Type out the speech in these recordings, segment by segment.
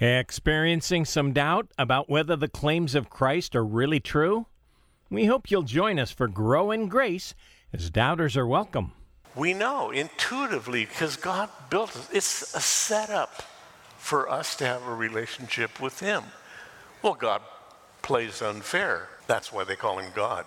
Experiencing some doubt about whether the claims of Christ are really true? We hope you'll join us for Grow in Grace as doubters are welcome. We know intuitively because God built it. It's a setup for us to have a relationship with Him. Well, God plays unfair. That's why they call Him God.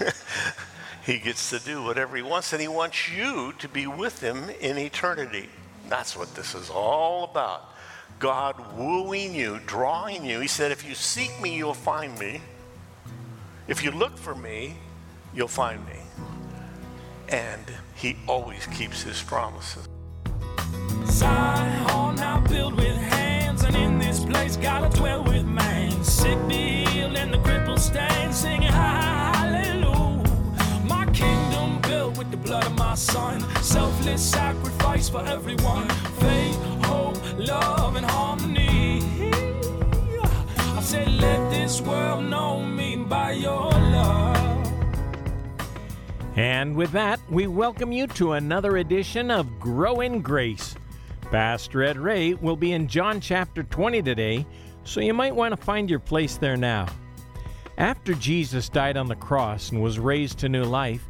he gets to do whatever He wants, and He wants you to be with Him in eternity. That's what this is all about. God wooing you, drawing you. He said, If you seek me, you'll find me. If you look for me, you'll find me. And he always keeps his promises. Zion with hands, and in this place dwell with man. Sick be healed, and the stand, singing hallelujah. My kingdom built with the blood of my son, selfless sacrifice for everyone. Faith, hope, love, this world know me by your love. And with that, we welcome you to another edition of Grow in Grace. Pastor Ed Ray will be in John chapter 20 today, so you might want to find your place there now. After Jesus died on the cross and was raised to new life,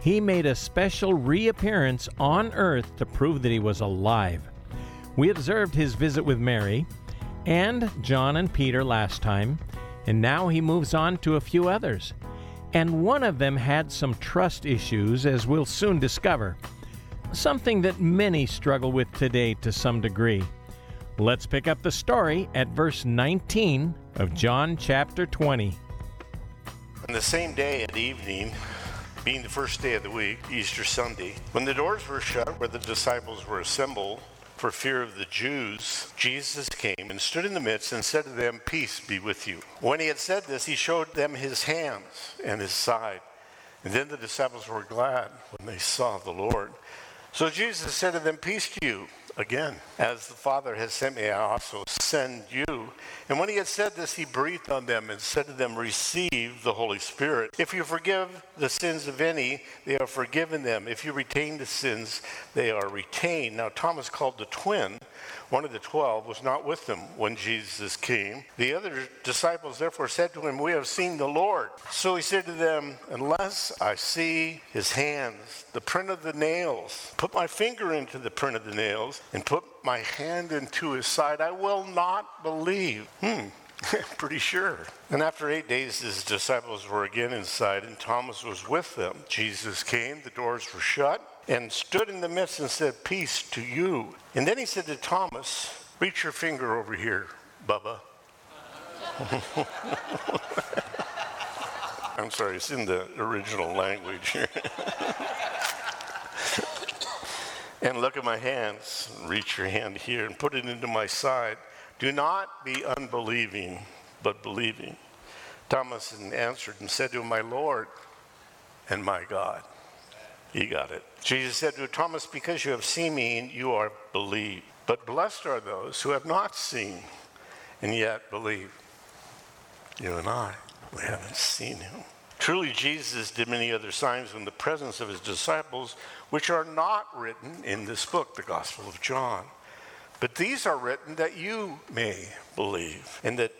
he made a special reappearance on earth to prove that he was alive. We observed his visit with Mary and John and Peter last time, and now he moves on to a few others. And one of them had some trust issues, as we'll soon discover. Something that many struggle with today to some degree. Let's pick up the story at verse 19 of John chapter 20. On the same day at evening, being the first day of the week, Easter Sunday, when the doors were shut where the disciples were assembled, for fear of the Jews, Jesus came and stood in the midst and said to them, Peace be with you. When he had said this, he showed them his hands and his side. And then the disciples were glad when they saw the Lord. So Jesus said to them, Peace to you. Again, as the Father has sent me, I also send you. And when he had said this, he breathed on them and said to them, Receive the Holy Spirit. If you forgive the sins of any, they are forgiven them. If you retain the sins, they are retained. Now, Thomas, called the twin, one of the twelve, was not with them when Jesus came. The other disciples therefore said to him, We have seen the Lord. So he said to them, Unless I see his hands, the print of the nails, put my finger into the print of the nails, and put my hand into his side, I will not believe. Hmm. Pretty sure. And after eight days, his disciples were again inside, and Thomas was with them. Jesus came, the doors were shut, and stood in the midst and said, Peace to you. And then he said to Thomas, Reach your finger over here, Bubba. I'm sorry, it's in the original language. and look at my hands. Reach your hand here and put it into my side. Do not be unbelieving, but believing. Thomas answered and said to him, My Lord and my God. He got it. Jesus said to Thomas, Because you have seen me, you are believed. But blessed are those who have not seen and yet believe. You and I, we haven't seen him. Truly, Jesus did many other signs in the presence of his disciples, which are not written in this book, the Gospel of John. But these are written that you may believe, and that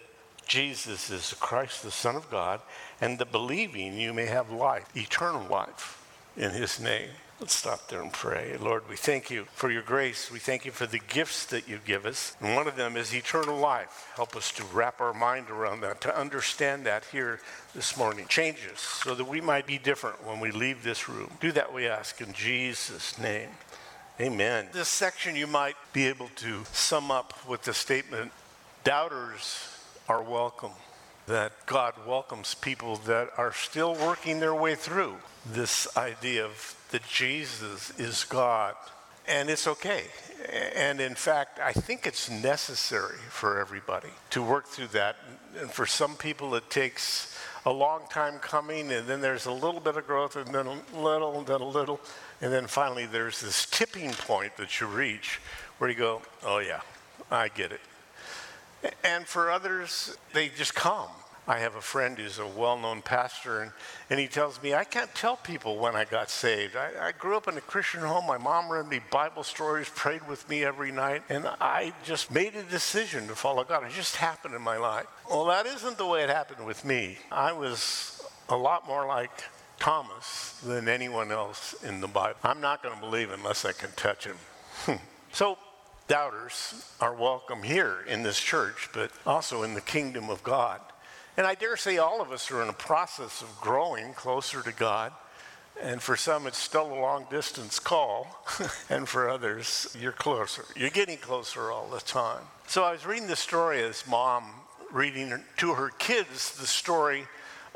Jesus is Christ, the Son of God, and the believing you may have life, eternal life, in his name. Let's stop there and pray. Lord, we thank you for your grace. We thank you for the gifts that you give us. And one of them is eternal life. Help us to wrap our mind around that, to understand that here this morning. Change us so that we might be different when we leave this room. Do that, we ask, in Jesus' name. Amen. This section you might be able to sum up with the statement doubters are welcome. That God welcomes people that are still working their way through this idea of that Jesus is God. And it's okay. And in fact, I think it's necessary for everybody to work through that. And for some people, it takes a long time coming, and then there's a little bit of growth, and then a little, and then a little. And then finally, there's this tipping point that you reach where you go, oh, yeah, I get it. And for others, they just come. I have a friend who's a well known pastor, and, and he tells me, I can't tell people when I got saved. I, I grew up in a Christian home. My mom read me Bible stories, prayed with me every night, and I just made a decision to follow God. It just happened in my life. Well, that isn't the way it happened with me. I was a lot more like Thomas than anyone else in the Bible. I'm not going to believe unless I can touch him. so, doubters are welcome here in this church, but also in the kingdom of God. And I dare say all of us are in a process of growing closer to God. And for some, it's still a long distance call. and for others, you're closer. You're getting closer all the time. So I was reading the story as mom reading to her kids the story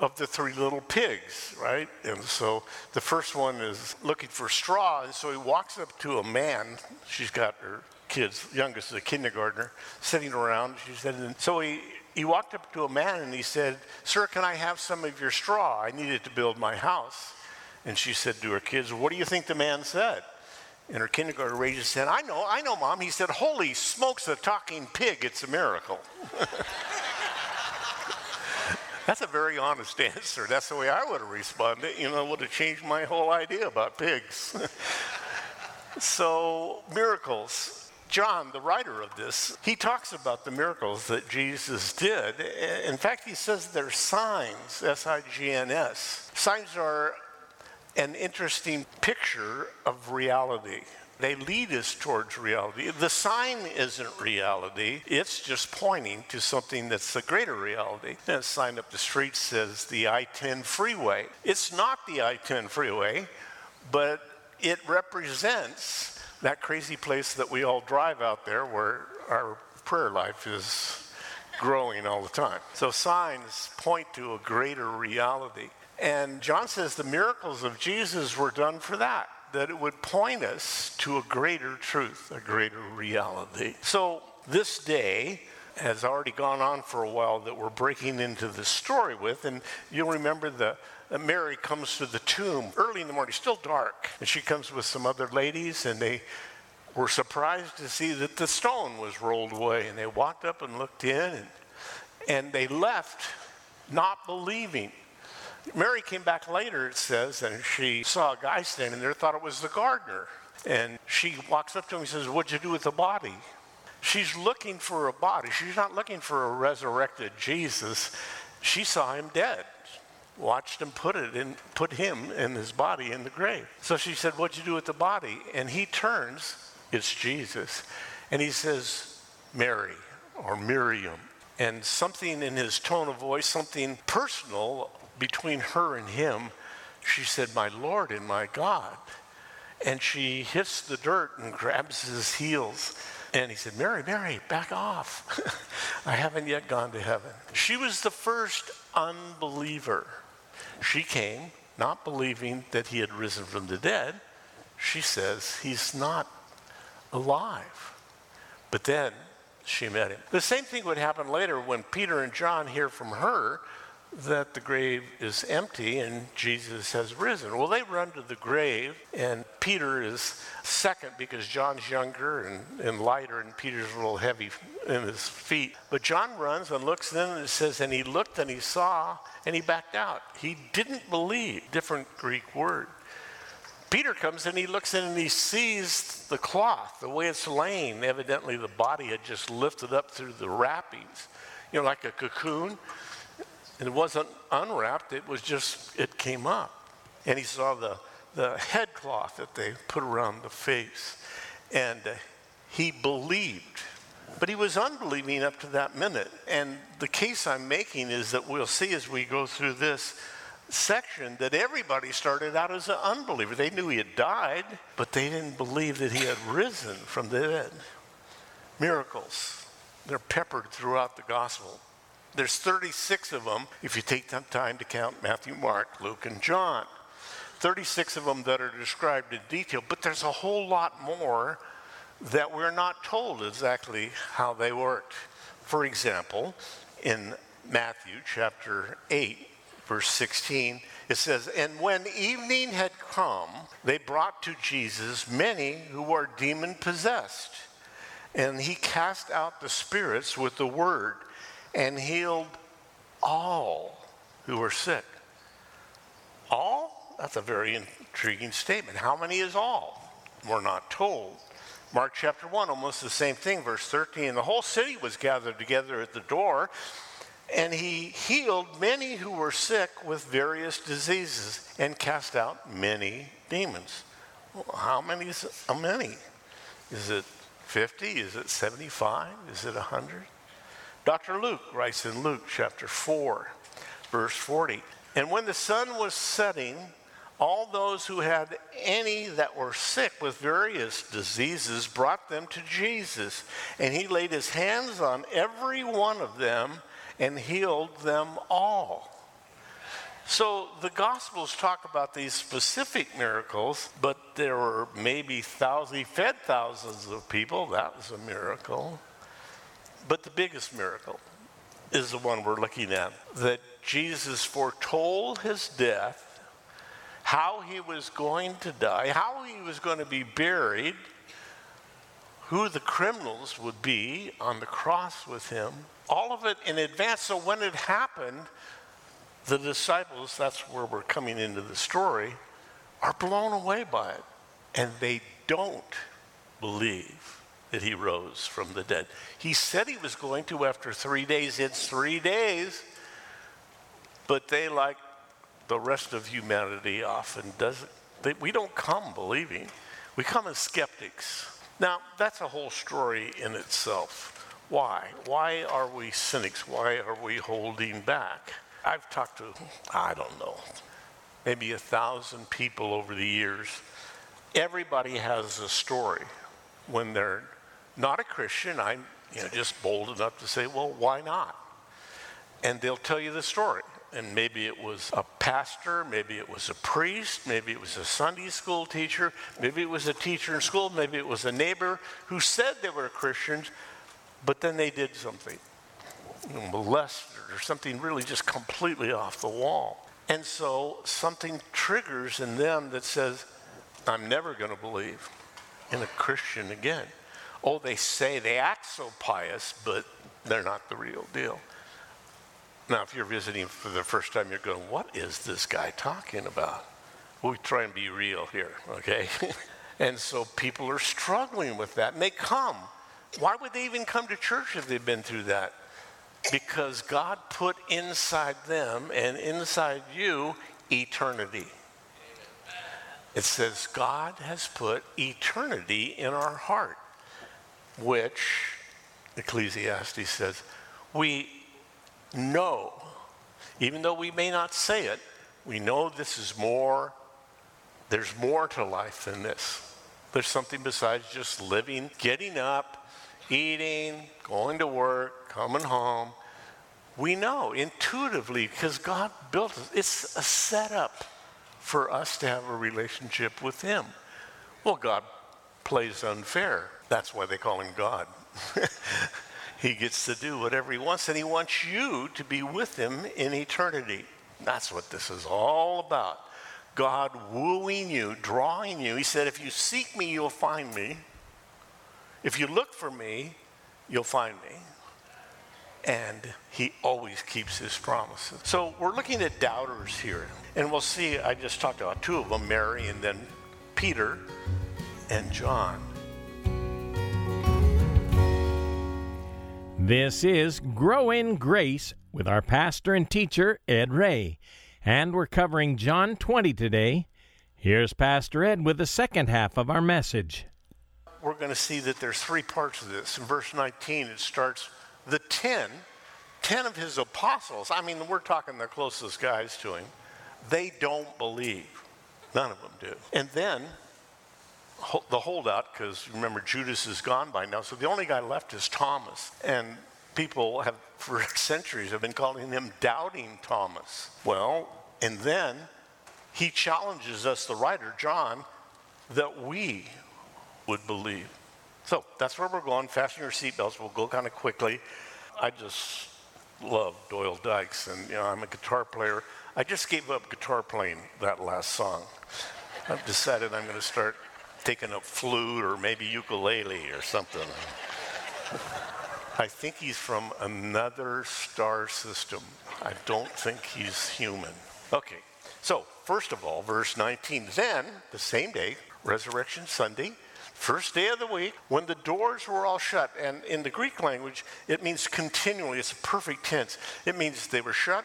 of the three little pigs, right? And so the first one is looking for straw. And so he walks up to a man. She's got her kids, youngest is a kindergartner, sitting around. She said, and so he he walked up to a man and he said, Sir, can I have some of your straw? I need it to build my house. And she said to her kids, What do you think the man said? And her kindergarten raised said, I know, I know, Mom. He said, Holy smokes, a talking pig, it's a miracle. That's a very honest answer. That's the way I would have responded. You know, would have changed my whole idea about pigs. so, miracles. John, the writer of this, he talks about the miracles that Jesus did. In fact, he says they're signs, S I G N S. Signs are an interesting picture of reality. They lead us towards reality. The sign isn't reality, it's just pointing to something that's a greater reality. A sign up the street says the I 10 freeway. It's not the I 10 freeway, but it represents that crazy place that we all drive out there where our prayer life is growing all the time. So signs point to a greater reality. And John says the miracles of Jesus were done for that, that it would point us to a greater truth, a greater reality. So this day, has already gone on for a while that we're breaking into the story with. And you'll remember the Uh, Mary comes to the tomb early in the morning, still dark, and she comes with some other ladies, and they were surprised to see that the stone was rolled away. And they walked up and looked in, and, and they left not believing. Mary came back later, it says, and she saw a guy standing there, thought it was the gardener. And she walks up to him and says, What'd you do with the body? She's looking for a body. She's not looking for a resurrected Jesus. She saw him dead watched him put it in, put him and his body in the grave. So she said, What'd you do with the body? And he turns, it's Jesus, and he says, Mary or Miriam. And something in his tone of voice, something personal between her and him, she said, My Lord and my God. And she hits the dirt and grabs his heels. And he said, Mary, Mary, back off. I haven't yet gone to heaven. She was the first unbeliever. She came not believing that he had risen from the dead. She says, He's not alive. But then she met him. The same thing would happen later when Peter and John hear from her that the grave is empty and Jesus has risen. Well, they run to the grave, and Peter is second because John's younger and, and lighter, and Peter's a little heavy in his feet. But John runs and looks in, and it says, and he looked and he saw, and he backed out. He didn't believe. Different Greek word. Peter comes and he looks in and he sees the cloth, the way it's laying. Evidently, the body had just lifted up through the wrappings, you know, like a cocoon. And it wasn't unwrapped, it was just, it came up. And he saw the, the head cloth that they put around the face. And uh, he believed. But he was unbelieving up to that minute. And the case I'm making is that we'll see as we go through this section that everybody started out as an unbeliever. They knew he had died, but they didn't believe that he had risen from the dead. Miracles, they're peppered throughout the gospel. There's 36 of them if you take time to count Matthew, Mark, Luke, and John. 36 of them that are described in detail, but there's a whole lot more that we're not told exactly how they worked. For example, in Matthew chapter 8, verse 16, it says, And when evening had come, they brought to Jesus many who were demon possessed. And he cast out the spirits with the word and healed all who were sick. All? That's a very intriguing statement. How many is all? We're not told. Mark chapter 1, almost the same thing, verse 13. The whole city was gathered together at the door, and he healed many who were sick with various diseases and cast out many demons. Well, how many is how many? Is it 50? Is it 75? Is it 100? Dr. Luke writes in Luke chapter 4, verse 40. And when the sun was setting, all those who had any that were sick with various diseases brought them to Jesus. And he laid his hands on every one of them and healed them all. So the Gospels talk about these specific miracles, but there were maybe thousands, he fed thousands of people. That was a miracle. But the biggest miracle is the one we're looking at that Jesus foretold his death, how he was going to die, how he was going to be buried, who the criminals would be on the cross with him, all of it in advance. So when it happened, the disciples, that's where we're coming into the story, are blown away by it. And they don't believe that he rose from the dead. He said he was going to after three days. It's three days. But they, like the rest of humanity, often doesn't. They, we don't come believing. We come as skeptics. Now, that's a whole story in itself. Why? Why are we cynics? Why are we holding back? I've talked to, I don't know, maybe a thousand people over the years. Everybody has a story when they're not a Christian. I'm you know, just bold enough to say, well, why not? And they'll tell you the story. And maybe it was a pastor, maybe it was a priest, maybe it was a Sunday school teacher, maybe it was a teacher in school, maybe it was a neighbor who said they were Christians, but then they did something, molested or something really just completely off the wall. And so something triggers in them that says, I'm never going to believe in a Christian again. Oh, they say they act so pious, but they're not the real deal. Now, if you're visiting for the first time, you're going, What is this guy talking about? We try and be real here, okay? and so people are struggling with that, and they come. Why would they even come to church if they've been through that? Because God put inside them and inside you eternity. It says God has put eternity in our heart, which Ecclesiastes says we know, even though we may not say it, we know this is more, there's more to life than this. There's something besides just living, getting up, eating, going to work, coming home. We know intuitively because God built it. It's a setup for us to have a relationship with Him. Well, God plays unfair. That's why they call Him God. he gets to do whatever He wants, and He wants you to be with Him in eternity. That's what this is all about. God wooing you, drawing you. He said, If you seek me, you'll find me. If you look for me, you'll find me. And he always keeps his promises. So we're looking at doubters here. And we'll see, I just talked about two of them Mary and then Peter and John. This is Grow in Grace with our pastor and teacher, Ed Ray. And we're covering John 20 today. Here's Pastor Ed with the second half of our message we're going to see that there's three parts of this. In verse 19, it starts the 10, 10 of his apostles. I mean, we're talking the closest guys to him. They don't believe. None of them do. And then the holdout, because remember, Judas is gone by now. So the only guy left is Thomas. And people have, for centuries, have been calling him Doubting Thomas. Well, and then he challenges us, the writer, John, that we would believe. So that's where we're going. Fasten your seatbelts. We'll go kind of quickly. I just love Doyle Dykes, and you know I'm a guitar player. I just gave up guitar playing that last song. I've decided I'm going to start taking a flute or maybe ukulele or something. I think he's from another star system. I don't think he's human. Okay, so first of all, verse 19. Then, the same day, Resurrection Sunday, first day of the week, when the doors were all shut, and in the Greek language, it means continually, it's a perfect tense. It means they were shut,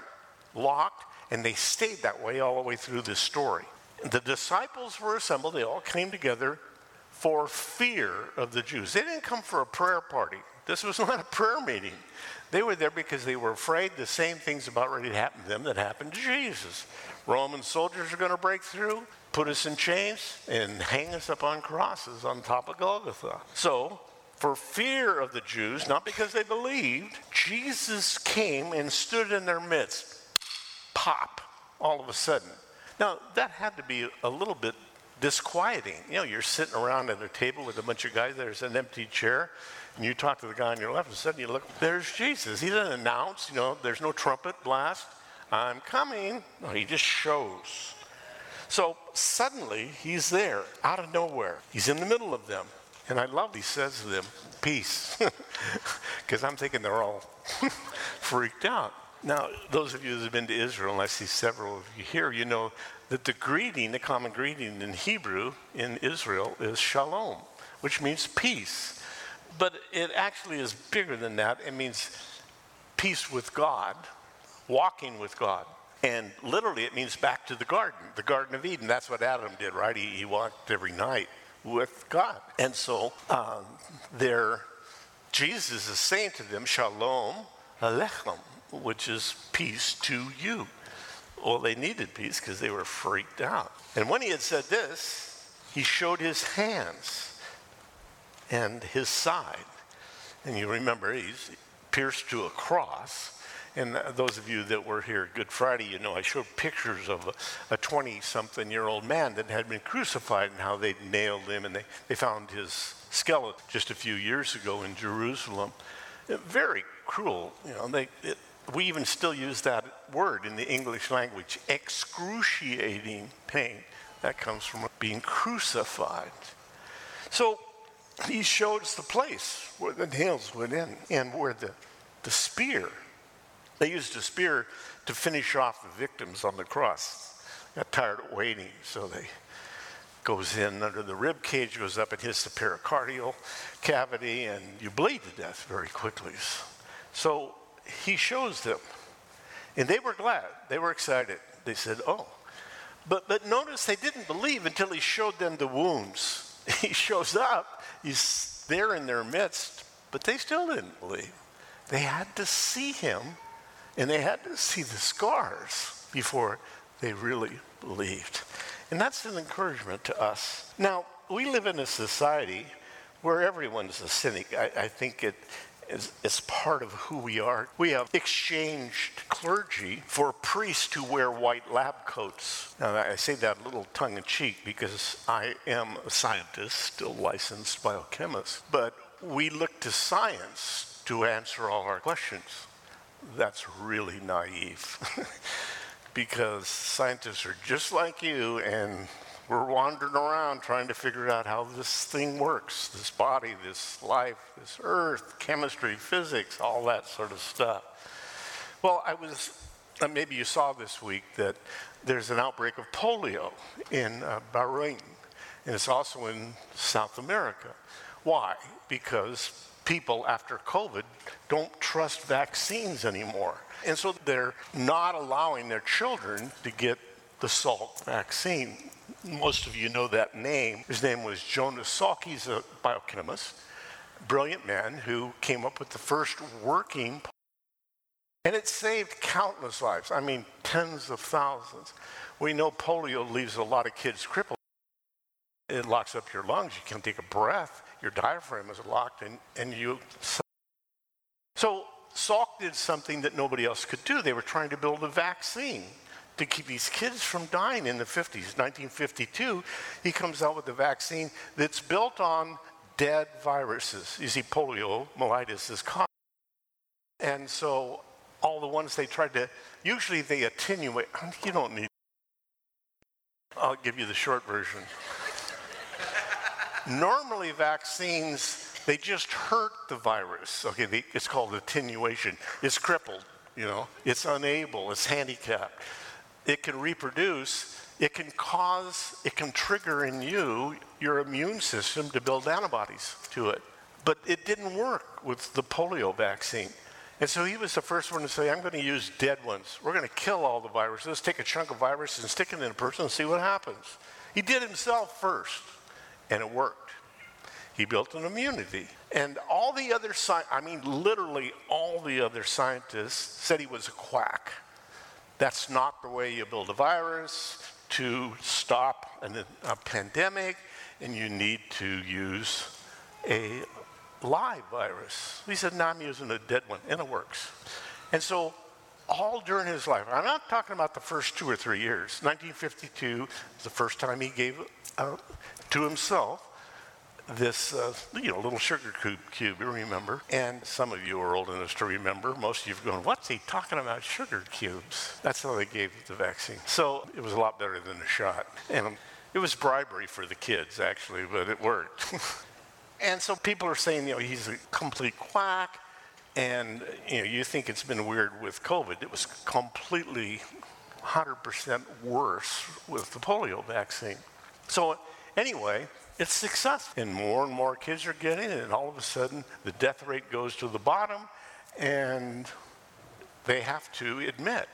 locked, and they stayed that way all the way through this story. The disciples were assembled, they all came together for fear of the Jews. They didn't come for a prayer party. This was not a prayer meeting. They were there because they were afraid the same things about ready to happen to them that happened to Jesus. Roman soldiers are going to break through, put us in chains, and hang us up on crosses on top of Golgotha. So, for fear of the Jews, not because they believed, Jesus came and stood in their midst. Pop, all of a sudden. Now, that had to be a little bit disquieting. You know, you're sitting around at a table with a bunch of guys, there's an empty chair, and you talk to the guy on your left, and suddenly you look, there's Jesus. He doesn't announce, you know, there's no trumpet blast, I'm coming. No, he just shows. So suddenly he's there, out of nowhere. He's in the middle of them. And I love he says to them, peace. Because I'm thinking they're all freaked out. Now, those of you that have been to Israel, and I see several of you here, you know that the greeting, the common greeting in Hebrew in Israel is shalom, which means peace. But it actually is bigger than that. It means peace with God, walking with God. And literally, it means back to the garden, the Garden of Eden. That's what Adam did, right? He, he walked every night with God. And so, um, there, Jesus is saying to them, Shalom Alechem, which is peace to you. Well, they needed peace because they were freaked out. And when he had said this, he showed his hands and his side. And you remember, he's pierced to a cross. And uh, those of you that were here Good Friday, you know, I showed pictures of a 20 something year old man that had been crucified and how they nailed him. And they, they found his skeleton just a few years ago in Jerusalem. Very cruel. You know, they, it, we even still use that word in the English language excruciating pain. That comes from being crucified. So he showed us the place where the nails went in and where the, the spear, they used a spear to finish off the victims on the cross. Got tired of waiting, so they goes in under the rib cage, goes up and hits the pericardial cavity, and you bleed to death very quickly. So he shows them. And they were glad. They were excited. They said, Oh. But, but notice they didn't believe until he showed them the wounds. He shows up, he's there in their midst, but they still didn't believe. They had to see him and they had to see the scars before they really believed. And that's an encouragement to us. Now, we live in a society where everyone's a cynic. I, I think it, is, is part of who we are. We have exchanged clergy for priests who wear white lab coats. Now, I say that a little tongue in cheek because I am a scientist, still licensed biochemist, but we look to science to answer all our questions. That's really naive because scientists are just like you and we're wandering around trying to figure out how this thing works this body, this life, this earth, chemistry, physics, all that sort of stuff. Well, I was, uh, maybe you saw this week that there's an outbreak of polio in uh, Bahrain, and it's also in South America. Why? Because people after COVID don't trust vaccines anymore. And so they're not allowing their children to get the Salk vaccine most of you know that name. His name was Jonas Salk. He's a biochemist, brilliant man who came up with the first working. And it saved countless lives. I mean, tens of thousands. We know polio leaves a lot of kids crippled. It locks up your lungs. You can't take a breath. Your diaphragm is locked, and, and you. So Salk did something that nobody else could do. They were trying to build a vaccine to keep these kids from dying in the 50s. 1952, he comes out with a vaccine that's built on dead viruses. You see, polio, myelitis is common. And so all the ones they tried to, usually they attenuate. You don't need, I'll give you the short version. Normally, vaccines They just hurt the virus. Okay, they, it's called attenuation. It's crippled, you know, it's unable, it's handicapped. It can reproduce, it can cause, it can trigger in you your immune system to build antibodies to it. But it didn't work with the polio vaccine. And so he was the first one to say, I'm going to use dead ones. We're going to kill all the viruses. Let's take a chunk of virus and stick it in a person and see what happens. He did himself first, and it worked. He built an immunity. And all the other, sci- I mean, literally all the other scientists said he was a quack. That's not the way you build a virus to stop an, a pandemic, and you need to use a live virus. He said, No, I'm using a dead one, and it works. And so, all during his life, I'm not talking about the first two or three years. 1952 was the first time he gave uh, to himself this, uh, you know, little sugar cube, cube, you remember. And some of you are old enough to remember. Most of you have gone, what's he talking about, sugar cubes? That's how they gave the vaccine. So it was a lot better than a shot. And it was bribery for the kids, actually, but it worked. and so people are saying, you know, he's a complete quack. And, you know, you think it's been weird with COVID. It was completely 100% worse with the polio vaccine. So anyway, it's success. And more and more kids are getting it, and all of a sudden the death rate goes to the bottom, and they have to admit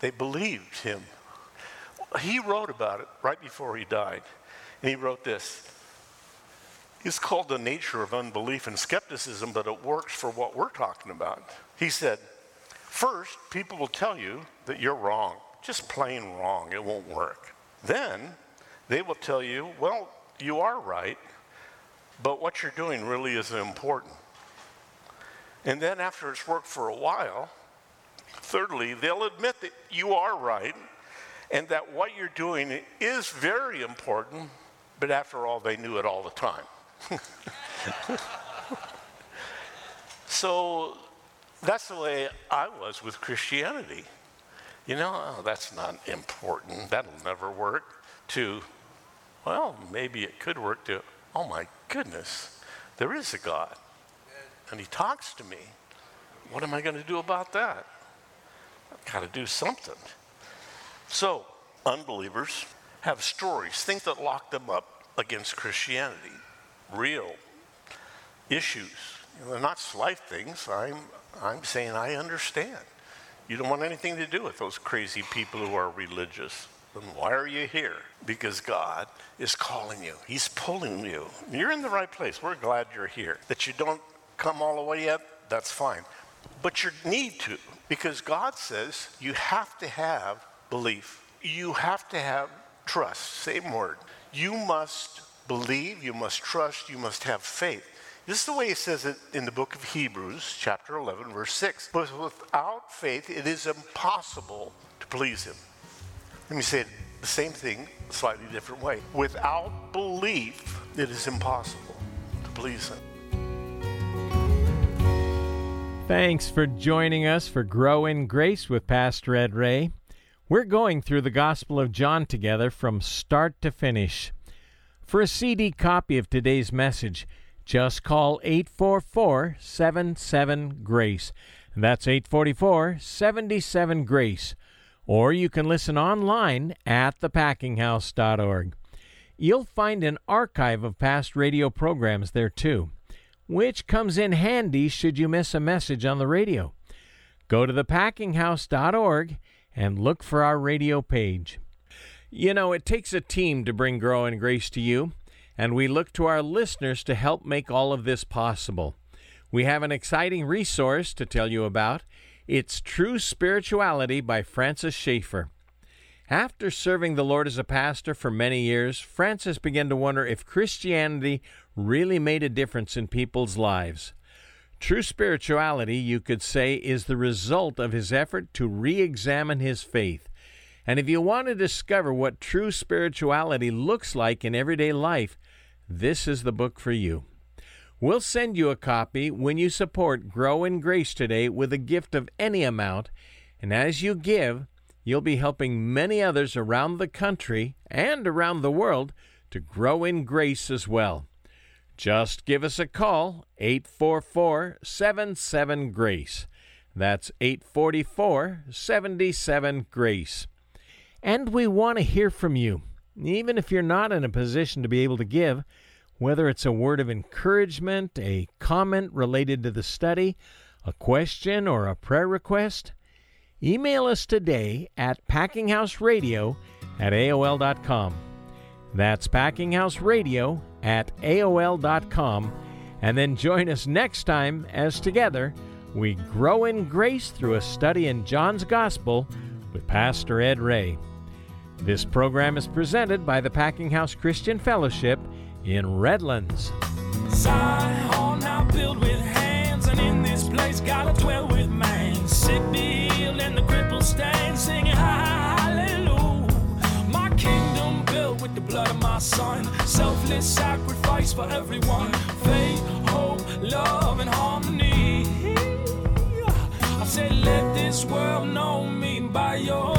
they believed him. He wrote about it right before he died, and he wrote this. It's called the nature of unbelief and skepticism, but it works for what we're talking about. He said, First, people will tell you that you're wrong, just plain wrong, it won't work. Then, they will tell you, well, you are right, but what you're doing really isn't important. And then after it's worked for a while, thirdly, they'll admit that you are right and that what you're doing is very important, but after all, they knew it all the time. so that's the way I was with Christianity. You know, oh, that's not important. That'll never work. To well, maybe it could work to, oh my goodness, there is a God. And he talks to me. What am I going to do about that? I've got to do something. So, unbelievers have stories, things that lock them up against Christianity, real issues. You know, they're not slight things. I'm, I'm saying I understand. You don't want anything to do with those crazy people who are religious. Then why are you here? Because God is calling you. He's pulling you. You're in the right place. We're glad you're here. That you don't come all the way yet, that's fine. But you need to, because God says you have to have belief. You have to have trust. Same word. You must believe, you must trust, you must have faith. This is the way he says it in the book of Hebrews, chapter 11, verse 6. But without faith, it is impossible to please him. Let me say it, the same thing, slightly different way. Without belief, it is impossible to please Him. Thanks for joining us for Grow in Grace with Pastor Ed Ray. We're going through the Gospel of John together from start to finish. For a CD copy of today's message, just call 844 77 Grace. That's 844 77 Grace or you can listen online at thepackinghouse.org. You'll find an archive of past radio programs there too, which comes in handy should you miss a message on the radio. Go to thepackinghouse.org and look for our radio page. You know, it takes a team to bring Grow in Grace to you, and we look to our listeners to help make all of this possible. We have an exciting resource to tell you about. It's True Spirituality by Francis Schaeffer. After serving the Lord as a pastor for many years, Francis began to wonder if Christianity really made a difference in people's lives. True spirituality, you could say, is the result of his effort to re examine his faith. And if you want to discover what true spirituality looks like in everyday life, this is the book for you. We'll send you a copy when you support Grow in Grace today with a gift of any amount. And as you give, you'll be helping many others around the country and around the world to grow in grace as well. Just give us a call, 844 77 Grace. That's 844 77 Grace. And we want to hear from you, even if you're not in a position to be able to give, whether it's a word of encouragement, a comment related to the study, a question, or a prayer request. Email us today at packinghouseradio at AOL.com. That's packinghouseradio at AOL.com. And then join us next time as together we grow in grace through a study in John's Gospel with Pastor Ed Ray. This program is presented by the Packing House Christian Fellowship in Redlands. Hands, and in this place gotta dwell with man. Sick and the crippled stand, singing hallelujah. My kingdom built with the blood of my son, selfless sacrifice for everyone. Faith, hope, love, and harmony. I said, let this world know me by your